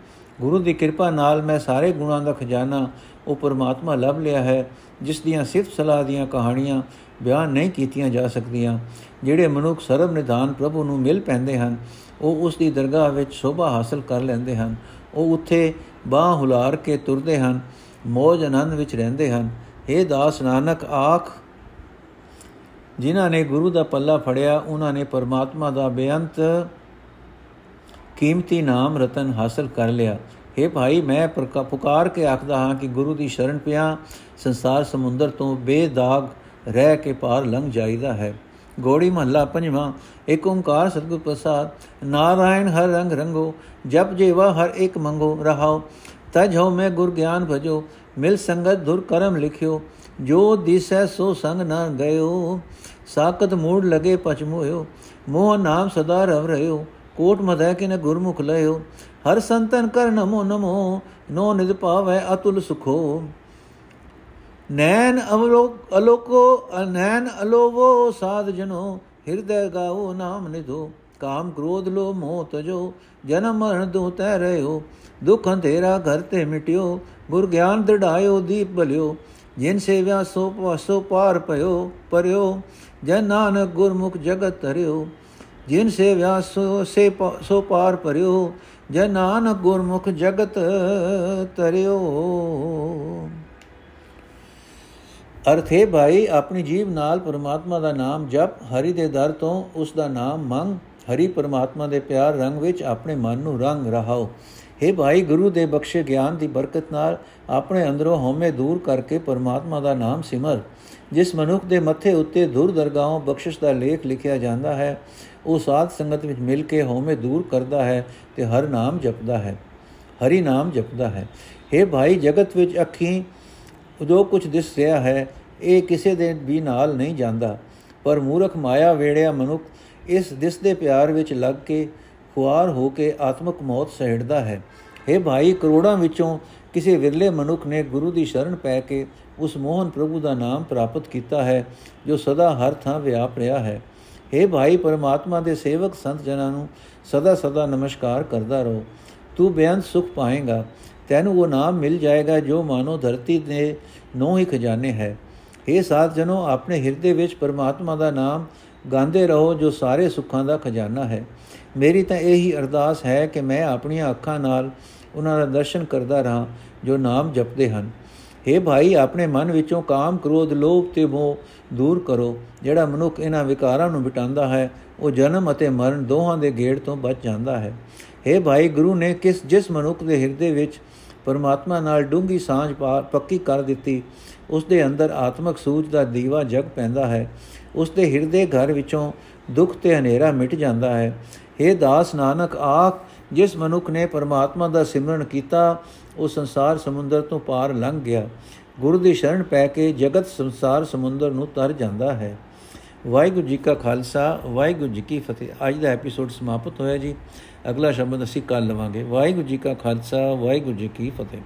ਗੁਰੂ ਦੀ ਕਿਰਪਾ ਨਾਲ ਮੈਂ ਸਾਰੇ ਗੁਣਾਂ ਦਾ ਖਜ਼ਾਨਾ ਉਹ ਪਰਮਾਤਮਾ ਲੱਭ ਲਿਆ ਹੈ, ਜਿਸ ਦੀਆਂ ਸਿਫਤ ਸਲਾਹ ਦੀਆਂ ਕਹਾਣੀਆਂ ਬਿਆਨ ਨਹੀਂ ਕੀਤੀਆਂ ਜਾ ਸਕਦੀਆਂ, ਜਿਹੜੇ ਮਨੁੱਖ ਸਰਬ ਨਿਧਾਨ ਪ੍ਰਭੂ ਨੂੰ ਮਿਲ ਪੈਂਦੇ ਹਨ। ਉਹ ਉਸ ਦੀ ਦਰਗਾਹ ਵਿੱਚ ਸ਼ੋਭਾ ਹਾਸਲ ਕਰ ਲੈਂਦੇ ਹਨ। ਉਹ ਉੱਥੇ ਬਾਹ ਹੁਲਾਰ ਕੇ ਤੁਰਦੇ ਹਨ, ਮੋਜ ਆਨੰਦ ਵਿੱਚ ਰਹਿੰਦੇ ਹਨ। हे ਦਾਸ ਨਾਨਕ, ਆਖ, ਜਿਨ੍ਹਾਂ ਨੇ ਗੁਰੂ ਦਾ ਪੱਲਾ ਫੜਿਆ, ਉਹਨਾਂ ਨੇ ਪਰਮਾਤਮਾ ਦਾ ਬੇਅੰਤ ਕੀਮਤੀ ਨਾਮ ਰਤਨ ਹਾਸਲ ਕਰ ਲਿਆ। हे ਭਾਈ, ਮੈਂ ਪੁਕਾਰ ਕੇ ਆਖਦਾ ਹਾਂ ਕਿ ਗੁਰੂ ਦੀ ਸ਼ਰਨ ਪਿਆ ਸੰਸਾਰ ਸਮੁੰਦਰ ਤੋਂ ਬੇਦਾਗ ਰਹਿ ਕੇ ਪਾਰ ਲੰਘ ਜਾਈਦਾ ਹੈ। ਗੋੜੀ ਮਹੱਲਾ ਪੰਜਵਾਂ ਏਕ ਓੰਕਾਰ ਸਤਿਗੁਰ ਪ੍ਰਸਾਦ, ਨਾਰਾਇਣ ਹਰ ਰੰਗ ਰੰਗੋ, ਜਪ ਜੀਵਾ ਹਰ ਇੱਕ ਮੰਗੋ, ਰਹਾਓ, ਤਜ ਹੋ ਮੈਂ ਗੁਰ ਗਿਆਨ ਭਜੋ, ਮਿਲ ਸੰਗਤ ਦੁਰ ਕਰਮ ਲਿਖਿਓ, ਜੋ ਦਿਸੈ ਸੋ ਸੰਗ ਨਾ ਗਇਓ ਸਾਕਤ ਮੂੜ ਲਗੇ ਪਛਮੋਇਓ ਮੋਹ ਨਾਮ ਸਦਾ ਰਵ ਰਹਿਓ, ਕੋਟ ਮਧੈ ਕਿਨ ਗੁਰਮੁਖ ਲਇਓ, ਹਰ ਸੰਤਨ ਕਰ ਨਮੋ ਨਮੋ, ਨੋ ਨਿਦ ਪਾਵੈ ਅਤੁਲ ਸੁਖੋ। ਨੈਣ ਅਵਲੋਕ ਅਲੋਕੋ, ਅਨੈਣ ਅਲੋਵੋ, ਸਾਧ ਜਨੋ, ਹਿਰਦੈ ਗਾਓ, ਨਾਮ ਨਿਧੋ, ਕਾਮ ਕ੍ਰੋਧ ਲੋ, ਮੋਹ ਤਜੋ, ਜਨਮ ਮਰਨ ਦੂ ਤੈ ਰਹਿਓ, ਦੁਖ ਅੰਧੇਰਾ ਘਰ ਤੇ ਮਿਟਿਓ, ਗੁਰ ਗਿਆਨ ਦੜਾਇਓ ਦੀਪ ਬਲਿਓ, ਜਿਨ ਸੇਵਿਆ ਸੋ ਸੋ ਪਾਰ ਪਇਓ ਪਰਿਓ ਜਨ ਨਾਨਕ ਗੁਰਮੁਖ ਜਗਤ ਤਰਿਓ ਜਿਨ ਸੇਵਿਆ ਸੋ, ਸੇ ਸੋ ਪਾਰ ਪਰਿਓ ਜਨ ਨਾਨਕ ਗੁਰਮੁਖ ਜਗਤ ਤਰਿਓ ਅਰਥੇ ਭਾਈ, ਆਪਣੀ ਜੀਵ ਨਾਲ ਪਰਮਾਤਮਾ ਦਾ ਨਾਮ ਜਪ, ਹਰੀ ਦੇ ਦਰ ਤੋਂ ਉਸ ਦਾ ਨਾਮ ਮੰਗ, ਹਰੀ ਪਰਮਾਤਮਾ ਦੇ ਪਿਆਰ ਰੰਗ ਵਿੱਚ ਆਪਣੇ ਮਨ ਨੂੰ ਰੰਗ ਰਹਾਓ। हे ਭਾਈ, ਗੁਰੂ ਦੇ ਬਖਸ਼ੇ ਗਿਆਨ ਦੀ ਬਰਕਤ ਨਾਲ ਆਪਣੇ ਅੰਦਰੋਂ ਹਉਮੈ ਦੂਰ ਕਰਕੇ ਪਰਮਾਤਮਾ ਦਾ ਨਾਮ ਸਿਮਰ। ਜਿਸ ਮਨੁੱਖ ਦੇ ਮੱਥੇ ਉੱਤੇ ਦੂਰ ਦਰਗਾਹੋਂ ਬਖਸ਼ਿਸ਼ ਦਾ ਲੇਖ ਲਿਖਿਆ ਜਾਂਦਾ ਹੈ, ਉਹ ਸਾਧ ਸੰਗਤ ਵਿੱਚ ਮਿਲ ਕੇ ਹਉਮੈ ਦੂਰ ਕਰਦਾ ਹੈ ਤੇ ਹਰ ਨਾਮ ਜਪਦਾ ਹੈ। ਹਰੀ ਨਾਮ ਜਪਦਾ ਹੈ। हे ਭਾਈ, ਜਗਤ ਵਿੱਚ ਅੱਖੀਂ ਜੋ ਕੁਝ ਦਿਸ ਰਿਹਾ ਹੈ ਇਹ ਕਿਸੇ ਦੇ ਵੀ ਨਾਲ ਨਹੀਂ ਜਾਂਦਾ। ਪਰ ਮੂਰਖ ਮਾਇਆ ਵੇੜਿਆ ਮਨੁੱਖ ਇਸ ਦਿਸਦੇ ਪਿਆਰ ਵਿੱਚ ਲੱਗ ਕੇ ਖੁਆਰ ਹੋ ਕੇ ਆਤਮਕ ਮੌਤ ਸਹਿੜਦਾ ਹੈ। हे ਭਾਈ, ਕਰੋੜਾਂ ਵਿੱਚੋਂ ਕਿਸੇ ਵਿਰਲੇ ਮਨੁੱਖ ਨੇ ਗੁਰੂ ਦੀ ਸ਼ਰਨ ਪੈ ਕੇ ਉਸ ਮੋਹਨ ਪ੍ਰਭੂ ਦਾ ਨਾਮ ਪ੍ਰਾਪਤ ਕੀਤਾ ਹੈ, ਜੋ ਸਦਾ ਹਰ ਥਾਂ ਵਿਆਪ ਰਿਹਾ ਹੈ। हे ਭਾਈ, ਪਰਮਾਤਮਾ ਦੇ ਸੇਵਕ ਸੰਤ ਜਨਾਂ ਨੂੰ ਸਦਾ ਸਦਾ ਨਮਸਕਾਰ ਕਰਦਾ ਰਹੋ। ਤੂੰ ਬੇਅੰਤ ਸੁਖ ਪਾਏਗਾ। ਤੈਨੂੰ ਉਹ ਨਾਮ ਮਿਲ ਜਾਏਗਾ ਜੋ ਮਾਨੋ ਧਰਤੀ ਦੇ ਨੌ ਹੀ ਖਜ਼ਾਨੇ ਹੈ। ਇਹ ਸਾਧ ਜਨੋ, ਆਪਣੇ ਹਿਰਦੇ ਵਿੱਚ ਪਰਮਾਤਮਾ ਦਾ ਨਾਮ ਗਾਉਂਦੇ ਰਹੋ, ਜੋ ਸਾਰੇ ਸੁੱਖਾਂ ਦਾ ਖਜ਼ਾਨਾ ਹੈ। ਮੇਰੀ ਤਾਂ ਇਹੀ ਅਰਦਾਸ ਹੈ ਕਿ ਮੈਂ ਆਪਣੀਆਂ ਅੱਖਾਂ ਨਾਲ ਉਹਨਾਂ ਦਾ ਦਰਸ਼ਨ ਕਰਦਾ ਰਹਾ, ਜੋ ਨਾਮ ਜਪਦੇ ਹਨ। हे ਭਾਈ, ਆਪਣੇ ਮਨ ਵਿੱਚੋਂ ਕਾਮ, ਕ੍ਰੋਧ, ਲੋਭ ਤੇ ਮੋਹ ਦੂਰ ਕਰੋ। ਜਿਹੜਾ ਮਨੁੱਖ ਇਹਨਾਂ ਵਿਕਾਰਾਂ ਨੂੰ ਮਿਟਾਉਂਦਾ ਹੈ, ਉਹ ਜਨਮ ਅਤੇ ਮਰਨ ਦੋਹਾਂ ਦੇ ਗੇੜ ਤੋਂ ਬਚ ਜਾਂਦਾ ਹੈ। हे ਭਾਈ, ਗੁਰੂ ਨੇ ਕਿਸ, ਜਿਸ ਮਨੁੱਖ ਦੇ ਹਿਰਦੇ ਵਿੱਚ ਪਰਮਾਤਮਾ ਨਾਲ ਡੂੰਗੀ ਸਾਂਝ ਪੱਕੀ ਕਰ ਦਿੱਤੀ ਉਸ ਦੇ ਅੰਦਰ ਆਤਮਿਕ ਸੂਝ ਦਾ ਦੀਵਾ ਜਗ ਪੈਂਦਾ ਹੈ। ਉਸ ਦੇ ਹਿਰਦੇ ਘਰ ਵਿੱਚੋਂ ਦੁੱਖ ਤੇ ਹਨੇਰਾ ਮਿਟ ਜਾਂਦਾ ਹੈ। हे ਦਾਸ ਨਾਨਕ, ਆਖ, ਜਿਸ ਮਨੁੱਖ ਨੇ ਪਰਮਾਤਮਾ ਦਾ ਸਿਮਰਨ ਕੀਤਾ, ਉਹ ਸੰਸਾਰ ਸਮੁੰਦਰ ਤੋਂ ਪਾਰ ਲੰਘ ਗਿਆ। ਗੁਰੂ ਦੀ ਸ਼ਰਨ ਪੈ ਕੇ ਜਗਤ ਸੰਸਾਰ ਸਮੁੰਦਰ ਨੂੰ ਤਰ ਜਾਂਦਾ ਹੈ। ਵਾਹਿਗੁਰੂ ਜੀ ਕਾ ਖਾਲਸਾ, ਵਾਹਿਗੁਰੂ ਜੀ ਕੀ ਫਤਿਹ। ਅੱਜ ਦਾ ਐਪੀਸੋਡ ਸਮਾਪਤ ਹੋਇਆ ਜੀ। ਅਗਲਾ ਸ਼ਬਦ ਅਸੀਂ ਕੱਲ ਲਵਾਂਗੇ। ਵਾਹਿਗੁਰੂ ਜੀ ਕਾ ਖਾਲਸਾ, ਵਾਹਿਗੁਰੂ ਜੀ ਕੀ ਫਤਿਹ।